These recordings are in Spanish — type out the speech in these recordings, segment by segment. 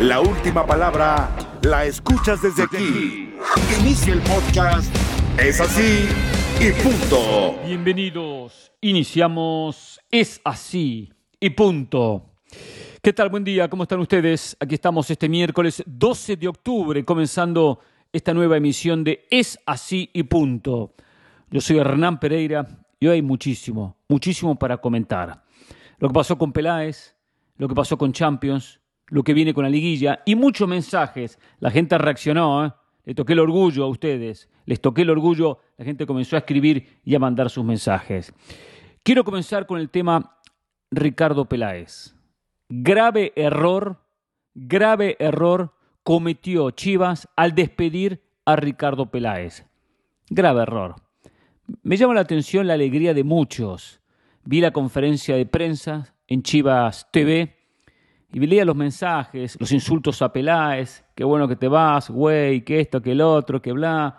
La última palabra la escuchas desde aquí. Inicia el podcast. Es así y punto. Bienvenidos. Iniciamos Es así y punto. ¿Qué tal? Buen día, ¿cómo están ustedes? Aquí estamos este miércoles 12 de octubre, comenzando esta nueva emisión de Es así y punto. Yo soy Hernán Pereira y hoy hay muchísimo, muchísimo para comentar. Lo que pasó con Peláez, lo que pasó con Champions, lo que viene con la liguilla y muchos mensajes. La gente reaccionó, ¿eh? le toqué el orgullo a ustedes, les toqué el orgullo, la gente comenzó a escribir y a mandar sus mensajes. Quiero comenzar con el tema Ricardo Peláez. Grave error, grave error cometió Chivas al despedir a Ricardo Peláez. Grave error. Me llama la atención la alegría de muchos. Vi la conferencia de prensa en Chivas TV y leía los mensajes, los insultos a Peláez, qué bueno que te vas, güey, que esto, que el otro, que bla,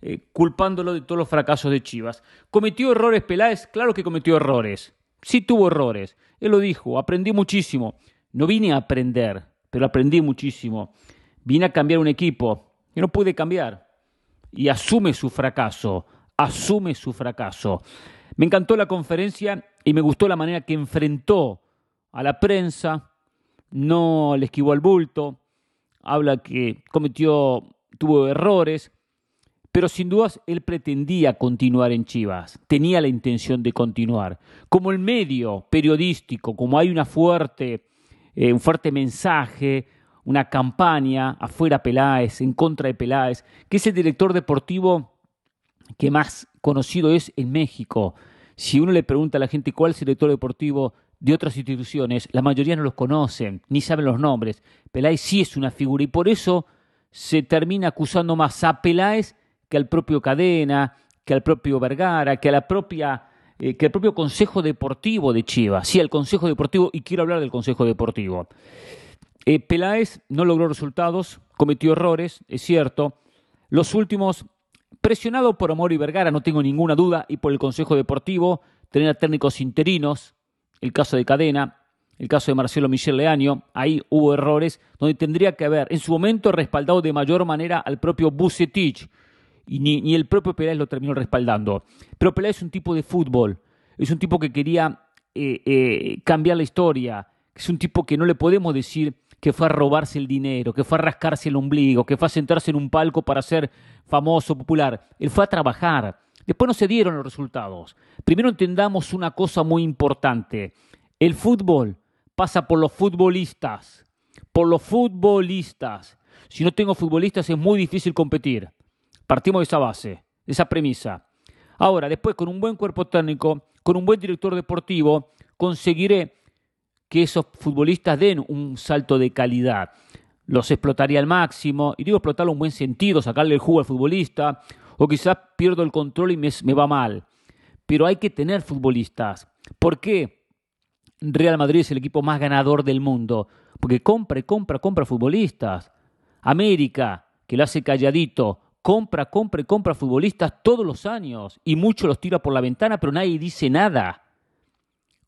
eh, culpándolo de todos los fracasos de Chivas. ¿Cometió errores Peláez? Claro que cometió errores. Sí tuvo errores. Él lo dijo, aprendí muchísimo. No vine a aprender, pero aprendí muchísimo. Vine a cambiar un equipo que no pude cambiar. Y asume su fracaso, asume su fracaso. Me encantó la conferencia y me gustó la manera que enfrentó a la prensa, no le esquivó al bulto, habla que cometió, tuvo errores, pero sin dudas él pretendía continuar en Chivas, tenía la intención de continuar. Como el medio periodístico, como hay una fuerte, eh, un fuerte mensaje, una campaña afuera Peláez, en contra de Peláez, que es el director deportivo que más conocido es en México. Si uno le pregunta a la gente cuál es el director deportivo de otras instituciones, la mayoría no los conocen, ni saben los nombres. Peláez sí es una figura y por eso se termina acusando más a Peláez que al propio Cadena, que al propio Vergara, que a la propia eh, que al propio Consejo Deportivo de Chivas. Sí, al Consejo Deportivo, y quiero hablar del Consejo Deportivo. Eh, Peláez no logró resultados, cometió errores, es cierto. Los últimos, presionado por Amor y Vergara, no tengo ninguna duda, y por el Consejo Deportivo, tener técnicos interinos, el caso de Cadena, el caso de Marcelo Michel Leaño, ahí hubo errores donde tendría que haber en su momento respaldado de mayor manera al propio Bucetich y ni, el propio Peláez lo terminó respaldando. Pero Peláez es un tipo de fútbol, es un tipo que quería eh, eh, cambiar la historia, es un tipo que no le podemos decir que fue a robarse el dinero, que fue a rascarse el ombligo, que fue a sentarse en un palco para ser famoso, popular. Él fue a trabajar, Después no se dieron los resultados. Primero entendamos una cosa muy importante. El fútbol pasa por los futbolistas. Por los futbolistas. Si no tengo futbolistas es muy difícil competir. Partimos de esa base, de esa premisa. Ahora, después con un buen cuerpo técnico, con un buen director deportivo, conseguiré que esos futbolistas den un salto de calidad. Los explotaría al máximo, y digo explotarlo en buen sentido, sacarle el jugo al futbolista, o quizás pierdo el control y me, va mal. Pero hay que tener futbolistas. ¿Por qué? Real Madrid es el equipo más ganador del mundo. Porque compra compra, compra futbolistas. América, que lo hace calladito, compra, compra y compra futbolistas todos los años. Y muchos los tira por la ventana, pero nadie dice nada.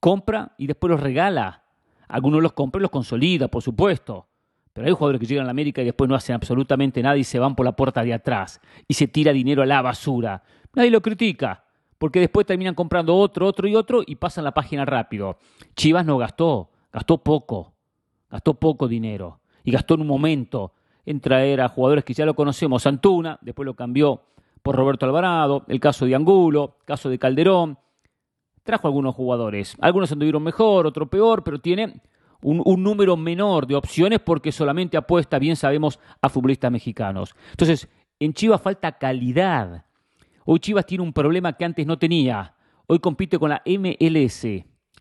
Compra y después los regala. Algunos los compra y los consolida, por supuesto. Pero hay jugadores que llegan a la América y después no hacen absolutamente nada y se van por la puerta de atrás y se tira dinero a la basura. Nadie lo critica, porque después terminan comprando otro, otro y otro y pasan la página rápido. Chivas no gastó, gastó poco, gastó poco dinero y gastó en un momento en traer a jugadores que ya lo conocemos, Antuna, después lo cambió por Roberto Alvarado, el caso de Angulo, el caso de Calderón. Trajo algunos jugadores, algunos anduvieron mejor, otro peor, pero tiene un, número menor de opciones porque solamente apuesta, bien sabemos, a futbolistas mexicanos. Entonces, en Chivas falta calidad. Hoy Chivas tiene un problema que antes no tenía. Hoy compite con la MLS,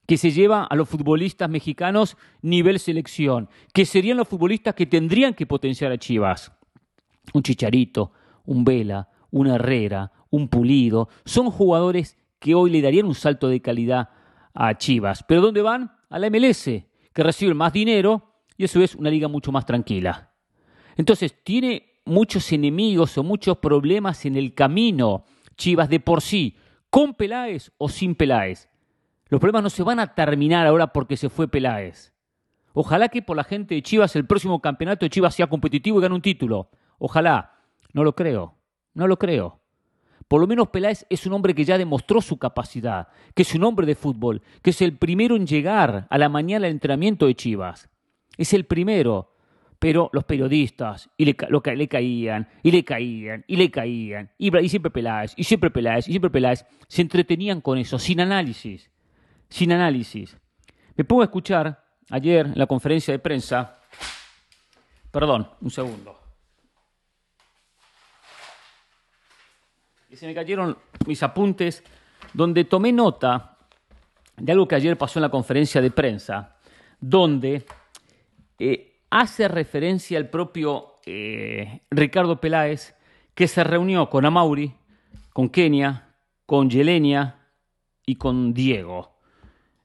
que se lleva a los futbolistas mexicanos nivel selección, que serían los futbolistas que tendrían que potenciar a Chivas. Un Chicharito, un Vela, un Herrera, un Pulido, son jugadores que hoy le darían un salto de calidad a Chivas. ¿Pero dónde van? A la MLS que reciben más dinero y eso es una liga mucho más tranquila. Entonces, tiene muchos enemigos o muchos problemas en el camino Chivas de por sí, con Peláez o sin Peláez. Los problemas no se van a terminar ahora porque se fue Peláez. Ojalá que por la gente de Chivas el próximo campeonato de Chivas sea competitivo y gane un título. Ojalá. No lo creo. No lo creo. Por lo menos Peláez es un hombre que ya demostró su capacidad, que es un hombre de fútbol, que es el primero en llegar a la mañana al entrenamiento de Chivas. Es el primero. Pero los periodistas y le, lo, le caían, y le caían, y le caían, y, y siempre Peláez, y siempre Peláez, y siempre Peláez, se entretenían con eso, sin análisis. Sin análisis. Me pongo a escuchar ayer en la conferencia de prensa, perdón, un segundo. Y se me cayeron mis apuntes donde tomé nota de algo que ayer pasó en la conferencia de prensa, donde eh, hace referencia al propio eh, Ricardo Peláez, que se reunió con Amauri, con Kenia, con Yelenia y con Diego.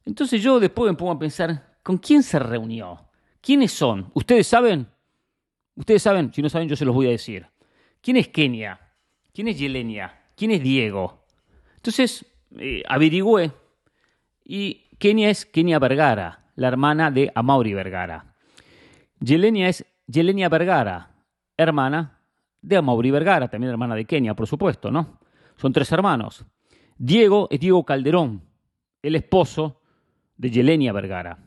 Entonces yo después me pongo a pensar, ¿Con quién se reunió? ¿Quiénes son? ¿Ustedes saben? Ustedes saben, si no saben yo se los voy a decir. ¿Quién es Kenia? ¿Quién es Yelenia? ¿Quién es Diego? Entonces eh, averigüé y Kenia es Kenia Vergara, la hermana de Amaury Vergara. Yelenia es Yelenia Vergara, hermana de Amaury Vergara, también hermana de Kenia, por supuesto, ¿no? Son tres hermanos. Diego es Diego Calderón, el esposo de Yelenia Vergara.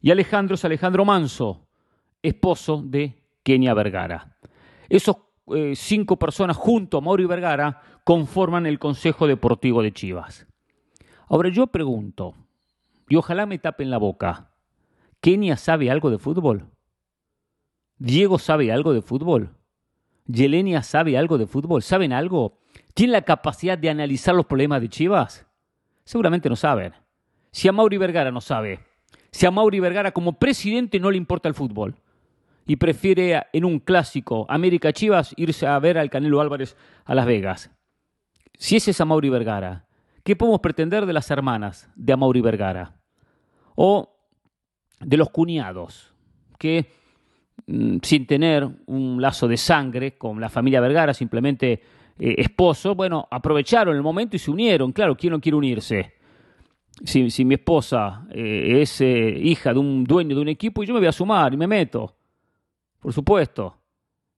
Y Alejandro es Alejandro Manso, esposo de Kenia Vergara. Esos eh, cinco personas junto a Mauri Vergara conforman el Consejo Deportivo de Chivas. Ahora yo pregunto, y ojalá me tapen la boca, ¿Kenia sabe algo de fútbol? ¿Diego sabe algo de fútbol? ¿Yelenia sabe algo de fútbol? ¿Saben algo? ¿Tienen la capacidad de analizar los problemas de Chivas? Seguramente no saben. Si a Mauri Vergara no sabe, si a Mauri Vergara como presidente no le importa el fútbol y prefiere en un clásico América Chivas irse a ver al Canelo Álvarez a Las Vegas. Si ese es a Mauri Vergara, ¿qué podemos pretender de las hermanas de Amaury Vergara? O de los cuñados, que mm, sin tener un lazo de sangre con la familia Vergara, simplemente eh, esposo, bueno, aprovecharon el momento y se unieron. Claro, ¿quién no quiere unirse? si, mi esposa eh, es eh, hija de un dueño de un equipo, yo me voy a sumar y me meto. Por supuesto.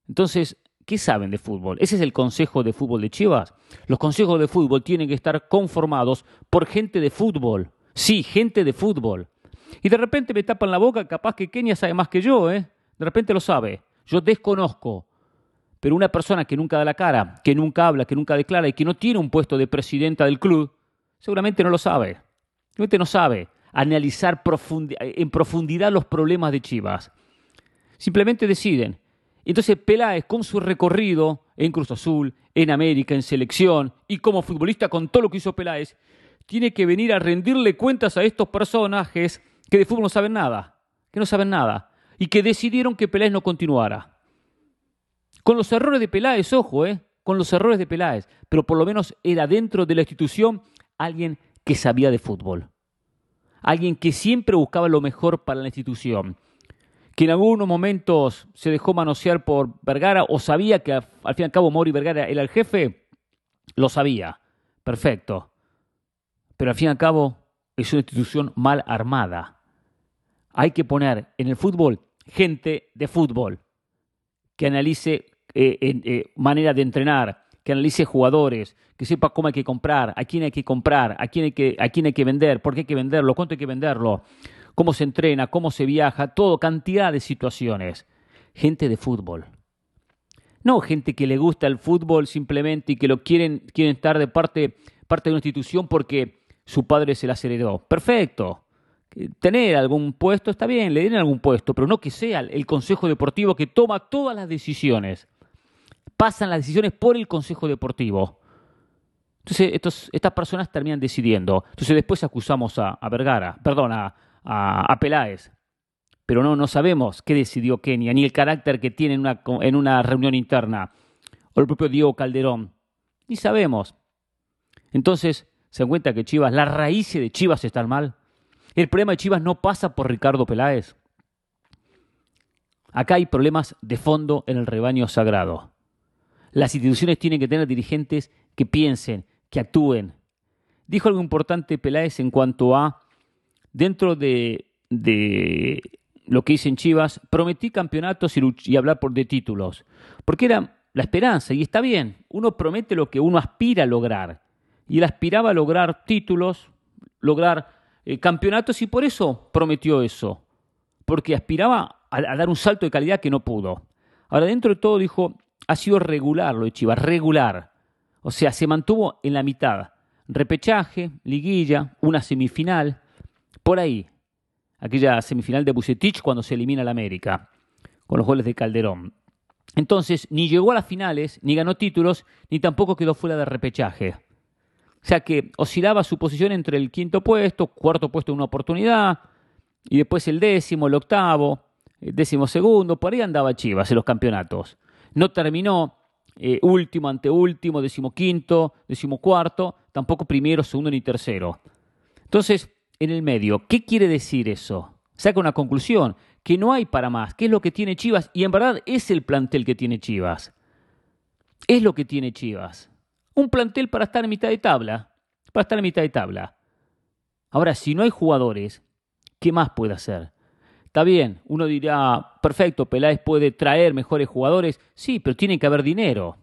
Entonces, ¿qué saben de fútbol? ¿Ese es el consejo de fútbol de Chivas? Los consejos de fútbol tienen que estar conformados por gente de fútbol. Sí, gente de fútbol. Y de repente me tapan la boca, capaz que Kenia sabe más que yo, ¿eh? De repente lo sabe. Yo desconozco. Pero una persona que nunca da la cara, que nunca habla, que nunca declara y que no tiene un puesto de presidenta del club, seguramente no lo sabe. Simplemente no sabe analizar en profundidad los problemas de Chivas. Simplemente deciden. Entonces Peláez, con su recorrido en Cruz Azul, en América, en selección y como futbolista con todo lo que hizo Peláez, tiene que venir a rendirle cuentas a estos personajes que de fútbol no saben nada, que no saben nada, y que decidieron que Peláez no continuara. Con los errores de Peláez, ojo, ¿eh? con los errores de Peláez, pero por lo menos era dentro de la institución alguien que sabía de fútbol. Alguien que siempre buscaba lo mejor para la institución. Que en algunos momentos se dejó manosear por Vergara o sabía que al fin y al cabo Mori Vergara era el jefe, lo sabía. Perfecto. Pero al fin y al cabo es una institución mal armada. Hay que poner en el fútbol gente de fútbol que analice eh, eh, manera de entrenar, que analice jugadores, que sepa cómo hay que comprar, a quién hay que comprar, a quién hay que, a quién hay que vender, por qué hay que venderlo, cuánto hay que venderlo, cómo se entrena, cómo se viaja, todo, cantidad de situaciones. Gente de fútbol. No gente que le gusta el fútbol simplemente y que lo quieren, quieren estar de parte, parte de una institución porque su padre se las heredó. Perfecto. Tener algún puesto está bien, le den algún puesto, pero no que sea el consejo deportivo que toma todas las decisiones pasan las decisiones por el Consejo Deportivo. Entonces, estas personas terminan decidiendo. Entonces, después acusamos a, Vergara, perdón, a, a, Peláez. Pero no, no sabemos qué decidió Kenia, ni el carácter que tiene en una, en una reunión interna. O el propio Diego Calderón. Ni sabemos. Entonces, se dan cuenta que Chivas, la raíz de Chivas está mal. El problema de Chivas no pasa por Ricardo Peláez. Acá hay problemas de fondo en el rebaño sagrado. Las instituciones tienen que tener dirigentes que piensen, que actúen. Dijo algo importante Peláez en cuanto a, dentro de, lo que hice en Chivas, prometí campeonatos y, hablar por de títulos, porque era la esperanza, y está bien, uno promete lo que uno aspira a lograr, y él aspiraba a lograr títulos, lograr eh, campeonatos, y por eso prometió eso, porque aspiraba a, a dar un salto de calidad que no pudo. Ahora, dentro de todo, dijo, ha sido regular lo de Chivas, regular. O sea, se mantuvo en la mitad. Repechaje, liguilla, una semifinal, por ahí. Aquella semifinal de Bucetich cuando se elimina la América, con los goles de Calderón. Entonces, ni llegó a las finales, ni ganó títulos, ni tampoco quedó fuera de repechaje. O sea que oscilaba su posición entre el quinto puesto, cuarto puesto en una oportunidad, y después el décimo, el octavo, el décimo segundo, por ahí andaba Chivas en los campeonatos. No terminó eh, último, anteúltimo, decimoquinto, decimocuarto, tampoco primero, segundo ni tercero. Entonces, en el medio, ¿qué quiere decir eso? Saca una conclusión, que no hay para más, ¿Qué es lo que tiene Chivas, y en verdad es el plantel que tiene Chivas. Es lo que tiene Chivas. Un plantel para estar en mitad de tabla, para estar en mitad de tabla. Ahora, si no hay jugadores, ¿qué más puede hacer? Está bien, uno dirá, perfecto, Peláez puede traer mejores jugadores. Sí, pero tiene que haber dinero.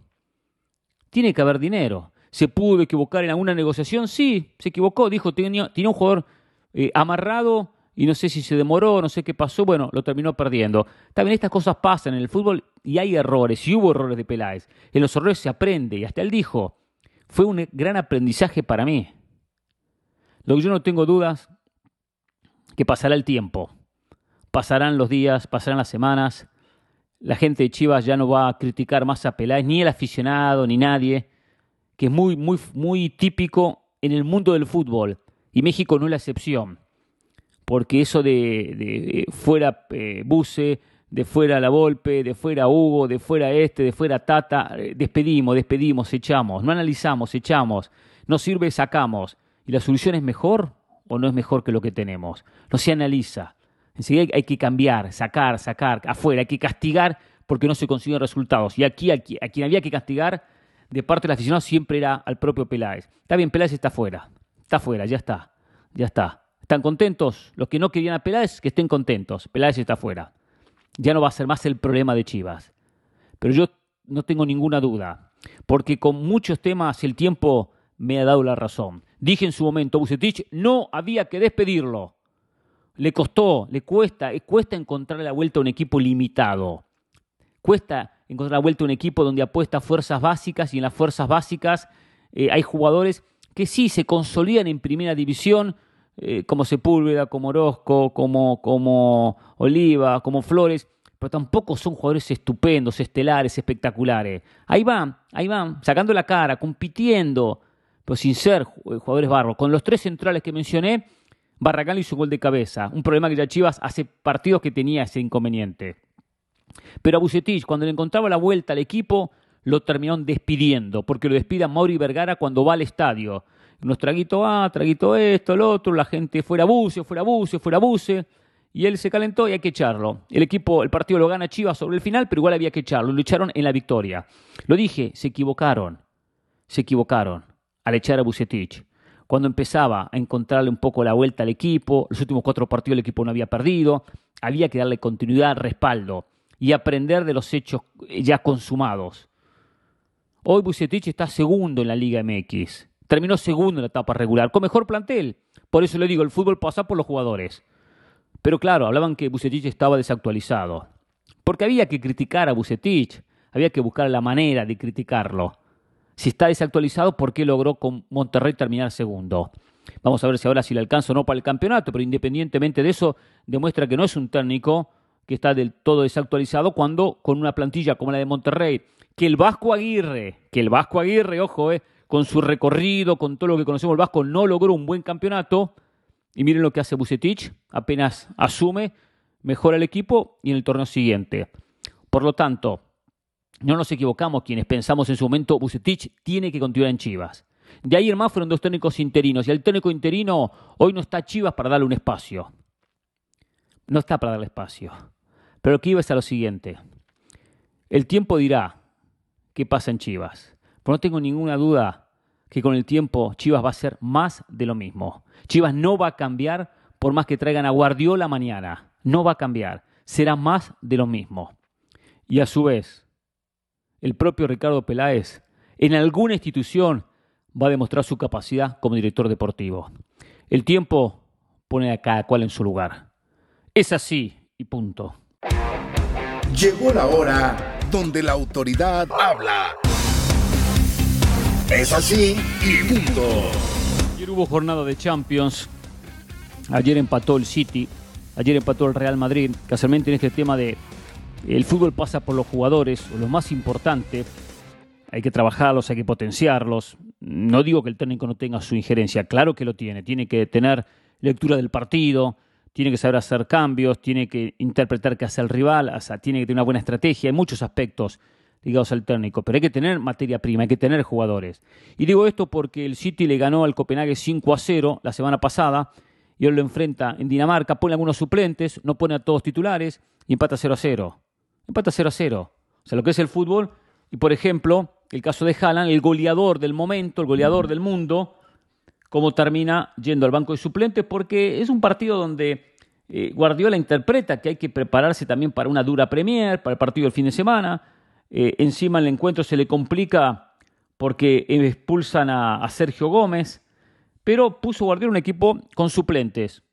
Tiene que haber dinero. ¿Se pudo equivocar en alguna negociación? Sí, se equivocó. Dijo, tenía, tenía un jugador eh, amarrado y no sé si se demoró, no sé qué pasó. Bueno, lo terminó perdiendo. También estas cosas pasan en el fútbol y hay errores, y hubo errores de Peláez. En los errores se aprende y hasta él dijo, fue un gran aprendizaje para mí. Lo que yo no tengo dudas, que pasará el tiempo pasarán los días, pasarán las semanas. La gente de Chivas ya no va a criticar más a Peláez, ni el aficionado, ni nadie, que es muy, muy, muy típico en el mundo del fútbol. Y México no es la excepción. Porque eso de, fuera eh, Buse, de fuera La Volpe, de fuera Hugo, de fuera este, de fuera Tata, eh, despedimos, despedimos, echamos, no analizamos, echamos, no sirve, sacamos. ¿Y la solución es mejor o no es mejor que lo que tenemos? No se analiza. Enseguida hay que cambiar, sacar, sacar, afuera, hay que castigar porque no se consiguen resultados. Y aquí, aquí a quien había que castigar de parte del aficionado siempre era al propio Peláez. Está bien, Peláez está fuera, está fuera, ya está, ya está. ¿Están contentos? Los que no querían a Peláez, que estén contentos. Peláez está fuera. Ya no va a ser más el problema de Chivas. Pero yo no tengo ninguna duda, porque con muchos temas el tiempo me ha dado la razón. Dije en su momento, Bucetich, no había que despedirlo. Le costó, le cuesta, eh, cuesta encontrar la vuelta a un equipo limitado. Cuesta encontrar la vuelta a un equipo donde apuesta fuerzas básicas y en las fuerzas básicas eh, hay jugadores que sí se consolidan en primera división, eh, como Sepúlveda, como Orozco, como, como Oliva, como Flores, pero tampoco son jugadores estupendos, estelares, espectaculares. Ahí van, ahí van, sacando la cara, compitiendo, pero sin ser jugadores barros. Con los tres centrales que mencioné, Barragán hizo un gol de cabeza, un problema que ya Chivas hace partidos que tenía ese inconveniente. Pero a Bucetich, cuando le encontraba la vuelta al equipo, lo terminaron despidiendo, porque lo despide a Mauri Vergara cuando va al estadio. Unos traguito A, traguito esto, lo otro, la gente fuera buce, fuera buce, fuera buce, y él se calentó y hay que echarlo. El equipo, el partido lo gana Chivas sobre el final, pero igual había que echarlo, lo echaron en la victoria. Lo dije, se equivocaron, se equivocaron al echar a Bucetich cuando empezaba a encontrarle un poco la vuelta al equipo, los últimos cuatro partidos el equipo no había perdido, había que darle continuidad, respaldo y aprender de los hechos ya consumados. Hoy Bucetich está segundo en la Liga MX, terminó segundo en la etapa regular, con mejor plantel. Por eso le digo, el fútbol pasa por los jugadores. Pero claro, hablaban que Bucetich estaba desactualizado. Porque había que criticar a Bucetich, había que buscar la manera de criticarlo. Si está desactualizado, ¿por qué logró con Monterrey terminar segundo? Vamos a ver si ahora si le alcanza o no para el campeonato, pero independientemente de eso, demuestra que no es un técnico que está del todo desactualizado cuando con una plantilla como la de Monterrey, que el Vasco Aguirre, que el Vasco Aguirre, ojo, eh, con su recorrido, con todo lo que conocemos el Vasco, no logró un buen campeonato. Y miren lo que hace Bucetich, apenas asume, mejora el equipo y en el torneo siguiente. Por lo tanto, no nos equivocamos quienes pensamos en su momento Bucetich tiene que continuar en Chivas. De ahí en más fueron dos técnicos interinos y el técnico interino hoy no está Chivas para darle un espacio. No está para darle espacio. Pero lo que iba es a lo siguiente. El tiempo dirá qué pasa en Chivas. Pero no tengo ninguna duda que con el tiempo Chivas va a ser más de lo mismo. Chivas no va a cambiar por más que traigan a Guardiola mañana. no va a cambiar, será más de lo mismo. Y a su vez, el propio Ricardo Peláez en alguna institución va a demostrar su capacidad como director deportivo. El tiempo pone a cada cual en su lugar. Es así y punto. Llegó la hora donde la autoridad habla. Es así y punto. Ayer hubo jornada de Champions. Ayer empató el City. Ayer empató el Real Madrid. Casualmente en este tema de el fútbol pasa por los jugadores, o lo más importante, hay que trabajarlos, hay que potenciarlos. No digo que el técnico no tenga su injerencia, claro que lo tiene. Tiene que tener lectura del partido, tiene que saber hacer cambios, tiene que interpretar qué hace el rival, tiene que tener una buena estrategia. Hay muchos aspectos ligados al técnico, pero hay que tener materia prima, hay que tener jugadores. Y digo esto porque el City le ganó al Copenhague 5 a 0 la semana pasada y hoy lo enfrenta en Dinamarca, pone algunos suplentes, no pone a todos titulares y empata 0 a 0. Empata 0 a 0. O sea, lo que es el fútbol, y por ejemplo, el caso de Haaland, el goleador del momento, el goleador del mundo, cómo termina yendo al banco de suplentes, porque es un partido donde eh, Guardiola interpreta que hay que prepararse también para una dura Premier, para el partido del fin de semana. Eh, encima el encuentro se le complica porque expulsan a, Sergio Gómez, pero puso Guardiola un equipo con suplentes.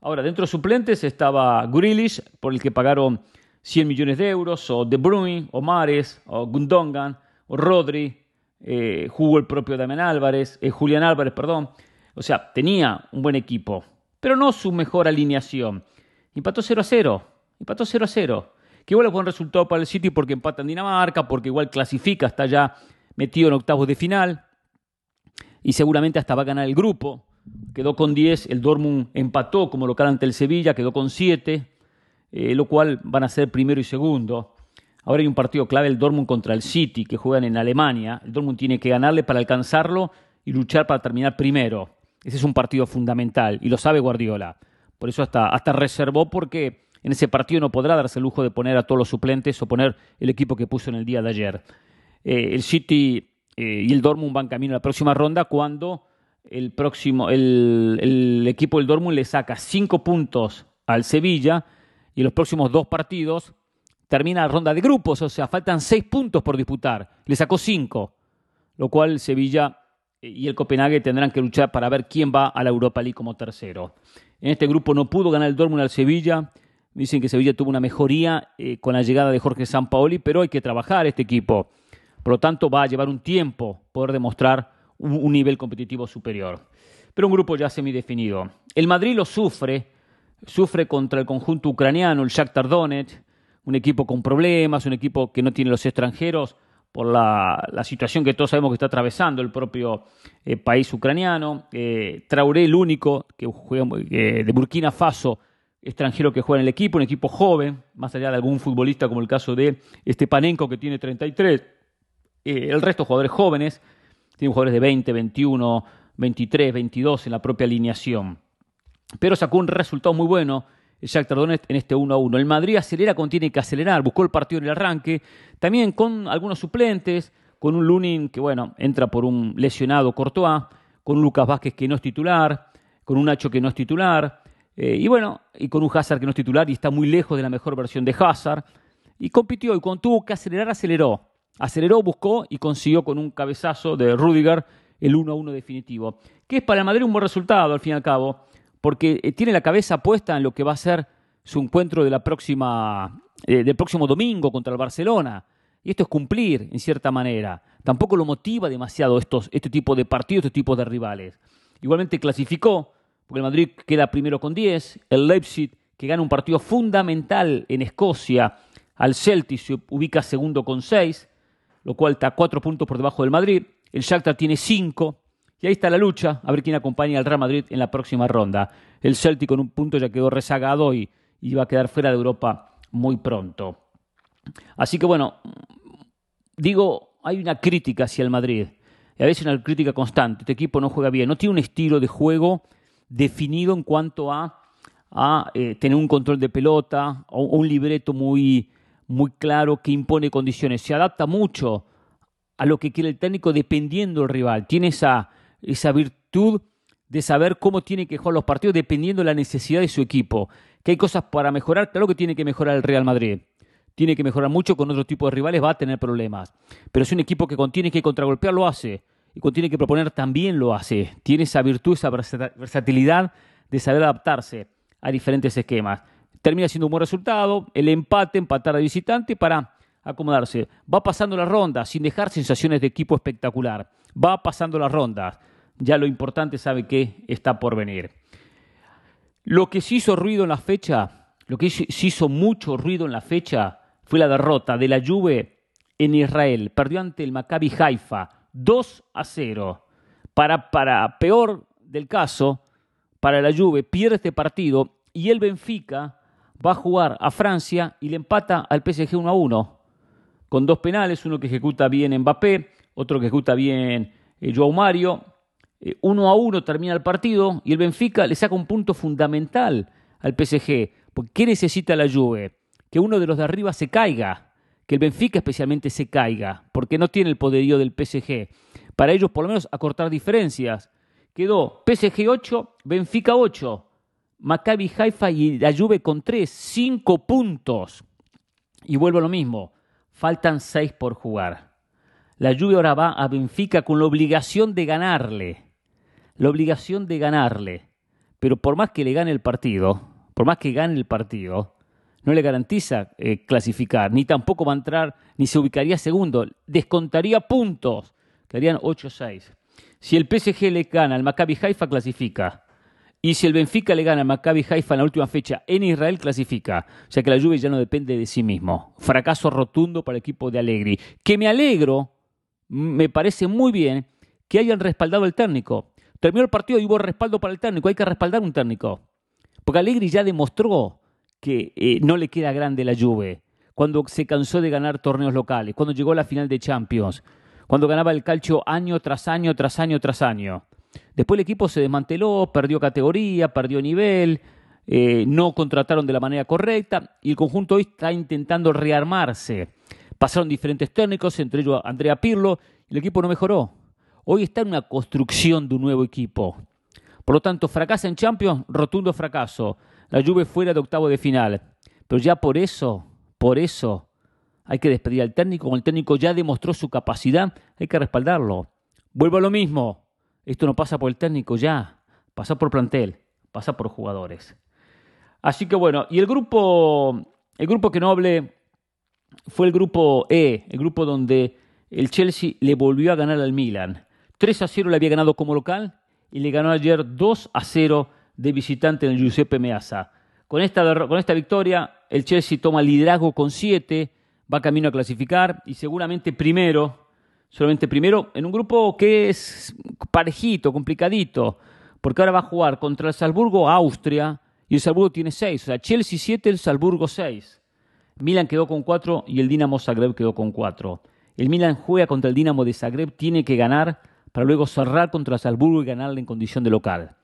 Ahora, dentro de suplentes estaba Grealish, por el que pagaron 100 millones de euros, o De Bruyne, o Mares, o Gundongan, o Rodri, eh, jugó el propio Damián Álvarez, eh, Julián Álvarez, perdón. O sea, tenía un buen equipo, pero no su mejor alineación. Empató 0 a 0, empató 0 a 0. Que igual es buen resultado para el City porque empata en Dinamarca, porque igual clasifica, está ya metido en octavos de final y seguramente hasta va a ganar el grupo. Quedó con 10, el Dortmund empató como local ante el Sevilla, quedó con 7, eh, lo cual van a ser primero y segundo. Ahora hay un partido clave, el Dortmund contra el City, que juegan en Alemania. El Dortmund tiene que ganarle para alcanzarlo y luchar para terminar primero. Ese es un partido fundamental y lo sabe Guardiola. Por eso hasta, hasta reservó porque en ese partido no podrá darse el lujo de poner a todos los suplentes o poner el equipo que puso en el día de ayer. Eh, el City eh, y el Dortmund van camino a la próxima ronda cuando el, próximo, el, el equipo del Dortmund le saca cinco puntos al Sevilla y los próximos dos partidos termina la ronda de grupos, o sea, faltan seis puntos por disputar. Le sacó cinco, lo cual Sevilla y el Copenhague tendrán que luchar para ver quién va a la Europa League como tercero. En este grupo no pudo ganar el Dortmund al Sevilla. Dicen que Sevilla tuvo una mejoría eh, con la llegada de Jorge Sampaoli, pero hay que trabajar este equipo. Por lo tanto, va a llevar un tiempo poder demostrar un, un nivel competitivo superior. Pero un grupo ya semidefinido. El Madrid lo sufre, sufre contra el conjunto ucraniano, el Shakhtar Donetsk, un equipo con problemas, un equipo que no tiene los extranjeros por la, situación que todos sabemos que está atravesando el propio eh, país ucraniano. Eh, Traoré, el único que juega eh, de Burkina Faso, extranjero que juega en el equipo, un equipo joven, más allá de algún futbolista como el caso de Stepanenko que tiene 33. el resto jugadores jóvenes, tienen jugadores de 20, 21, 23, 22 en la propia alineación. Pero sacó un resultado muy bueno Shakhtar Donetsk en este 1 a 1. El Madrid acelera cuando tiene que acelerar, buscó el partido en el arranque, también con algunos suplentes, con un Lunin que, bueno, entra por un lesionado Courtois, con un Lucas Vázquez que no es titular, con un Nacho que no es titular, eh, y bueno, y con un Hazard que no es titular y está muy lejos de la mejor versión de Hazard. Y compitió y cuando que acelerar, aceleró. Aceleró, buscó y consiguió con un cabezazo de Rudiger el 1 a 1 definitivo. Que es para Madrid un buen resultado, al fin y al cabo porque eh, tiene la cabeza puesta en lo que va a ser su encuentro de la próxima, eh, del próximo domingo contra el Barcelona. Y esto es cumplir, en cierta manera. Tampoco lo motiva demasiado estos, este tipo de partidos, este tipo de rivales. Igualmente clasificó, porque el Madrid queda primero con 10, el Leipzig, que gana un partido fundamental en Escocia, al Celtic se ubica segundo con 6, lo cual está cuatro puntos por debajo del Madrid. El Shakhtar tiene 5, y ahí está la lucha, a ver quién acompaña al Real Madrid en la próxima ronda. El Celtic con un punto ya quedó rezagado y, va a quedar fuera de Europa muy pronto. Así que bueno, digo, hay una crítica hacia el Madrid. Y a veces una crítica constante. Este equipo no juega bien, no tiene un estilo de juego definido en cuanto a, a eh, tener un control de pelota o un libreto muy, muy claro que impone condiciones. Se adapta mucho a lo que quiere el técnico dependiendo del rival. Tiene esa, esa virtud de saber cómo tiene que jugar los partidos dependiendo de la necesidad de su equipo. Que hay cosas para mejorar, claro que tiene que mejorar el Real Madrid. Tiene que mejorar mucho con otro tipo de rivales, va a tener problemas. Pero es un equipo que contiene que contragolpear, lo hace. Y cuando tiene que proponer, también lo hace. Tiene esa virtud, esa versatilidad de saber adaptarse a diferentes esquemas. Termina siendo un buen resultado, el empate, empatar a visitante para acomodarse. Va pasando la ronda sin dejar sensaciones de equipo espectacular. Va pasando las rondas. Ya lo importante sabe que está por venir. Lo que sí hizo ruido en la fecha, lo que sí hizo mucho ruido en la fecha fue la derrota de la Juve en Israel. Perdió ante el Maccabi Haifa 2 a 0. Para, para peor del caso, para la Juve pierde este partido y el Benfica va a jugar a Francia y le empata al PSG 1 a 1 con dos penales, uno que ejecuta bien Mbappé, otro que ejecuta bien eh, Joao Mario. Eh, uno a uno termina el partido y el Benfica le saca un punto fundamental al PSG. Porque ¿qué necesita la Juve? Que uno de los de arriba se caiga, que el Benfica especialmente se caiga, porque no tiene el poderío del PSG. Para ellos, por lo menos, acortar diferencias. Quedó PSG 8, Benfica 8, Maccabi Haifa y la Juve con 3, 5 puntos. Y vuelvo a lo mismo. Faltan seis por jugar. La lluvia ahora va a Benfica con la obligación de ganarle. La obligación de ganarle. Pero por más que le gane el partido, por más que gane el partido, no le garantiza eh, clasificar, ni tampoco va a entrar, ni se ubicaría segundo. Descontaría puntos, quedarían 8-6. Si el PSG le gana al Maccabi Haifa, clasifica. Y si el Benfica le gana a Maccabi Haifa en la última fecha en Israel, clasifica. O sea que la lluvia ya no depende de sí mismo. Fracaso rotundo para el equipo de Allegri. Que me alegro, me parece muy bien que hayan respaldado el técnico. Terminó el partido y hubo respaldo para el técnico. Hay que respaldar un técnico. Porque Allegri ya demostró que eh, no le queda grande la lluvia. Cuando se cansó de ganar torneos locales, cuando llegó a la final de Champions, cuando ganaba el calcio año tras año, tras año, tras año. Después el equipo se desmanteló, perdió categoría, perdió nivel, eh, no contrataron de la manera correcta y el conjunto hoy está intentando rearmarse. Pasaron diferentes técnicos, entre ellos Andrea Pirlo, y el equipo no mejoró. Hoy está en una construcción de un nuevo equipo. Por lo tanto, fracasa en Champions, rotundo fracaso. La Juve fuera de octavo de final. Pero ya por eso, por eso, hay que despedir al técnico. Como el técnico ya demostró su capacidad, hay que respaldarlo. Vuelvo a lo mismo. Esto no pasa por el técnico ya, pasa por plantel, pasa por jugadores. Así que bueno, y el grupo, el grupo que no hablé fue el grupo E, el grupo donde el Chelsea le volvió a ganar al Milan. 3 a 0 le había ganado como local y le ganó ayer 2 a 0 de visitante en el Giuseppe Meazza. Con esta, con esta victoria, el Chelsea toma liderazgo con 7, va camino a clasificar y seguramente primero solamente primero en un grupo que es parejito, complicadito, porque ahora va a jugar contra el Salzburgo Austria y el Salzburgo tiene seis, o sea, Chelsea 7, el Salzburgo 6. Milan quedó con 4 y el Dinamo Zagreb quedó con 4. El Milan juega contra el Dinamo de Zagreb, tiene que ganar para luego cerrar contra Salzburgo y ganarle en condición de local.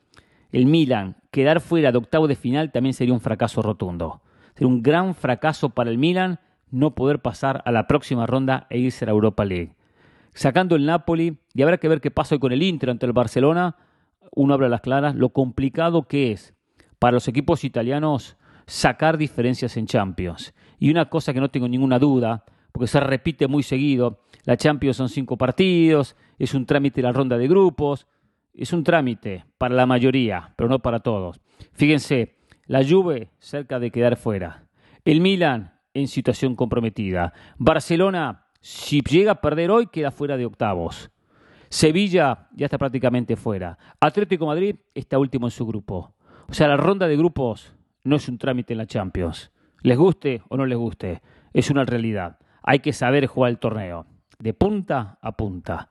El Milan quedar fuera de octavo de final también sería un fracaso rotundo. Sería un gran fracaso para el Milan no poder pasar a la próxima ronda e irse a la Europa League sacando el Napoli, y habrá que ver qué pasa hoy con el Inter ante el Barcelona, uno habla las claras, lo complicado que es para los equipos italianos sacar diferencias en Champions. Y una cosa que no tengo ninguna duda, porque se repite muy seguido, la Champions son cinco partidos, es un trámite la ronda de grupos, es un trámite para la mayoría, pero no para todos. Fíjense, la Juve cerca de quedar fuera, el Milan en situación comprometida, Barcelona si llega a perder hoy, queda fuera de octavos. Sevilla ya está prácticamente fuera. Atlético Madrid está último en su grupo. O sea, la ronda de grupos no es un trámite en la Champions. Les guste o no les guste, es una realidad. Hay que saber jugar el torneo, de punta a punta.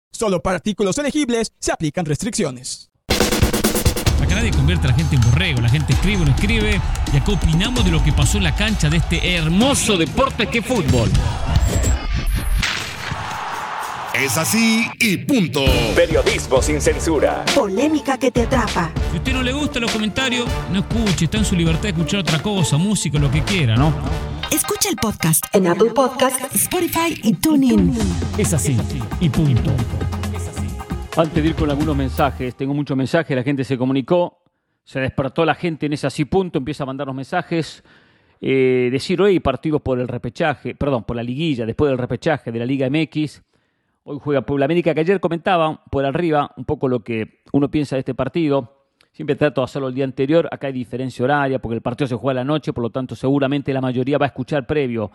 Solo para artículos elegibles se aplican restricciones. Acá nadie convierte a la gente en borrego, la gente escribe o no escribe y acá opinamos de lo que pasó en la cancha de este hermoso deporte que es fútbol. Es así y punto. Periodismo sin censura. Polémica que te atrapa. Si a usted no le gustan los comentarios, no escuche, está en su libertad de escuchar otra cosa, música, lo que quiera, ¿no? Escucha el podcast en Apple Podcast, Spotify y TuneIn. Es así y punto. Antes de ir con algunos mensajes, tengo muchos mensajes, la gente se comunicó, se despertó la gente en ese así punto, empieza a mandarnos mensajes, eh, decir hoy partidos por el repechaje, perdón, por la liguilla, después del repechaje de la Liga MX. Hoy juega Puebla América, que ayer comentaba por arriba un poco lo que uno piensa de este partido. Siempre trato de hacerlo el día anterior. Acá hay diferencia horaria porque el partido se juega a la noche, por lo tanto, seguramente la mayoría va a escuchar previo.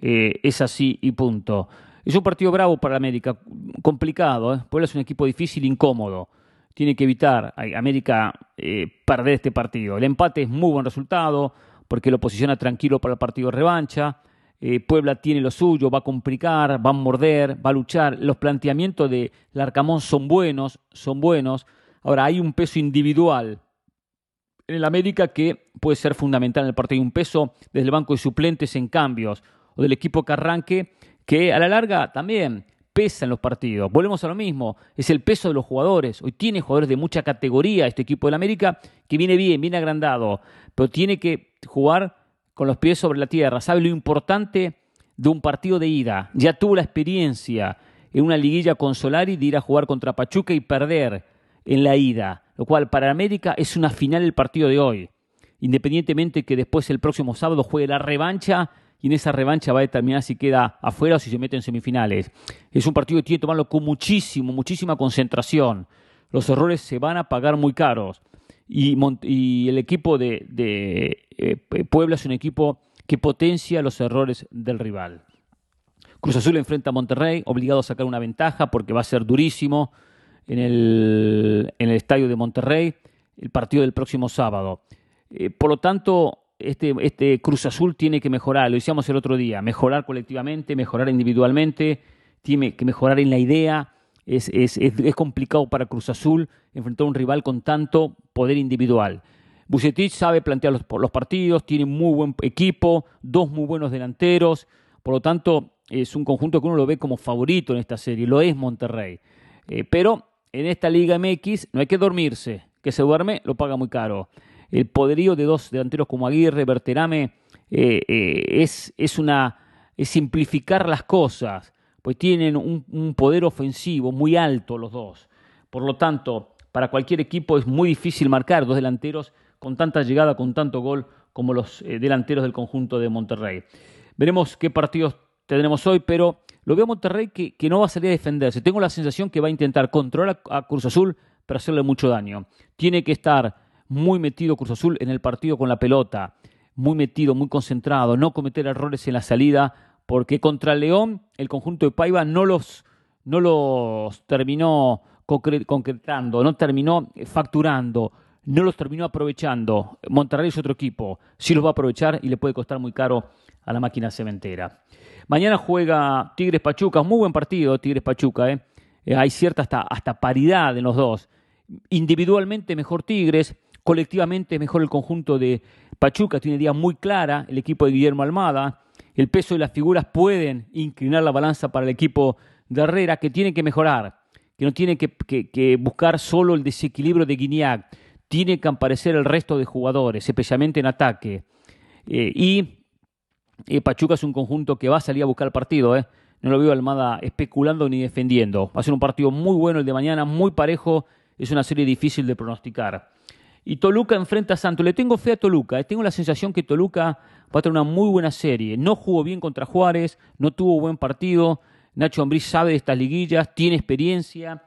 Eh, es así y punto. Es un partido bravo para América, complicado. ¿eh? Puebla es un equipo difícil, incómodo. Tiene que evitar a América eh, perder este partido. El empate es muy buen resultado porque lo posiciona tranquilo para el partido de revancha. Puebla tiene lo suyo, va a complicar, va a morder, va a luchar. Los planteamientos de Larcamón son buenos, son buenos. Ahora, hay un peso individual en el América que puede ser fundamental en el partido. Hay un peso desde el banco de suplentes en cambios o del equipo que arranque que a la larga también pesa en los partidos. Volvemos a lo mismo, es el peso de los jugadores. Hoy tiene jugadores de mucha categoría este equipo del América que viene bien, viene agrandado, pero tiene que jugar con los pies sobre la tierra. Sabe lo importante de un partido de ida. Ya tuvo la experiencia en una liguilla con Solari de ir a jugar contra Pachuca y perder en la ida, lo cual para América es una final el partido de hoy. Independientemente que después el próximo sábado juegue la revancha y en esa revancha va a determinar si queda afuera o si se mete en semifinales. Es un partido que tiene que tomarlo con muchísimo, muchísima concentración. Los errores se van a pagar muy caros. Y, el equipo de, eh, Puebla es un equipo que potencia los errores del rival. Cruz Azul enfrenta a Monterrey, obligado a sacar una ventaja porque va a ser durísimo en el, estadio de Monterrey el partido del próximo sábado. Eh, por lo tanto, este, este, Cruz Azul tiene que mejorar, lo decíamos el otro día, mejorar colectivamente, mejorar individualmente, tiene que mejorar en la idea, es, complicado para Cruz Azul enfrentar a un rival con tanto poder individual. Bucetich sabe plantear los, los, partidos, tiene muy buen equipo, dos muy buenos delanteros, por lo tanto es un conjunto que uno lo ve como favorito en esta serie, lo es Monterrey. Eh, pero en esta Liga MX no hay que dormirse, que se duerme lo paga muy caro. El poderío de dos delanteros como Aguirre, Berterame, eh, eh, es, es, una, es simplificar las cosas pues tienen un, poder ofensivo muy alto los dos. Por lo tanto, para cualquier equipo es muy difícil marcar dos delanteros con tanta llegada, con tanto gol como los eh, delanteros del conjunto de Monterrey. Veremos qué partidos tendremos hoy, pero lo veo a Monterrey que, no va a salir a defenderse. Tengo la sensación que va a intentar controlar a, Cruz Azul, pero hacerle mucho daño. Tiene que estar muy metido Cruz Azul en el partido con la pelota, muy metido, muy concentrado, no cometer errores en la salida porque contra León el conjunto de Paiva no los, no los terminó concretando, no terminó facturando, no los terminó aprovechando. Monterrey es otro equipo, sí los va a aprovechar y le puede costar muy caro a la máquina cementera. Mañana juega Tigres Pachuca, muy buen partido Tigres Pachuca, ¿eh? Eh, hay cierta hasta, hasta paridad en los dos. Individualmente mejor Tigres, colectivamente mejor el conjunto de Pachuca, tiene idea muy clara el equipo de Guillermo Almada el peso de las figuras pueden inclinar la balanza para el equipo de Herrera, que tiene que mejorar, que no tiene que, buscar solo el desequilibrio de Guignac, tiene que aparecer el resto de jugadores, especialmente en ataque. Eh, y eh, Pachuca es un conjunto que va a salir a buscar partido, ¿eh? no lo veo Almada especulando ni defendiendo. Va a ser un partido muy bueno el de mañana, muy parejo, es una serie difícil de pronosticar. Y Toluca enfrenta a Santos. Le tengo fe a Toluca. Tengo la sensación que Toluca va a tener una muy buena serie. No jugó bien contra Juárez, no tuvo buen partido. Nacho Ambriz sabe de estas liguillas, tiene experiencia.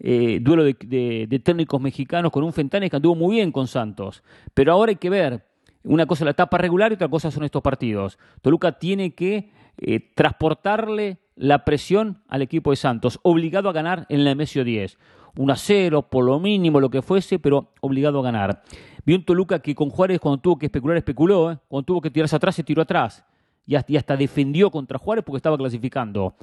Eh, duelo de, técnicos mexicanos con un Fentanes que anduvo muy bien con Santos. Pero ahora hay que ver Una cosa es la etapa regular y otra cosa son estos partidos. Toluca tiene que eh, transportarle la presión al equipo de Santos, obligado a ganar en el Mesio 10. 1 a 0, por lo mínimo, lo que fuese, pero obligado a ganar. Vi un Toluca que con Juárez, cuando tuvo que especular, especuló. ¿eh? Cuando tuvo que tirarse atrás, se tiró atrás. Y hasta, y hasta defendió contra Juárez porque estaba clasificando.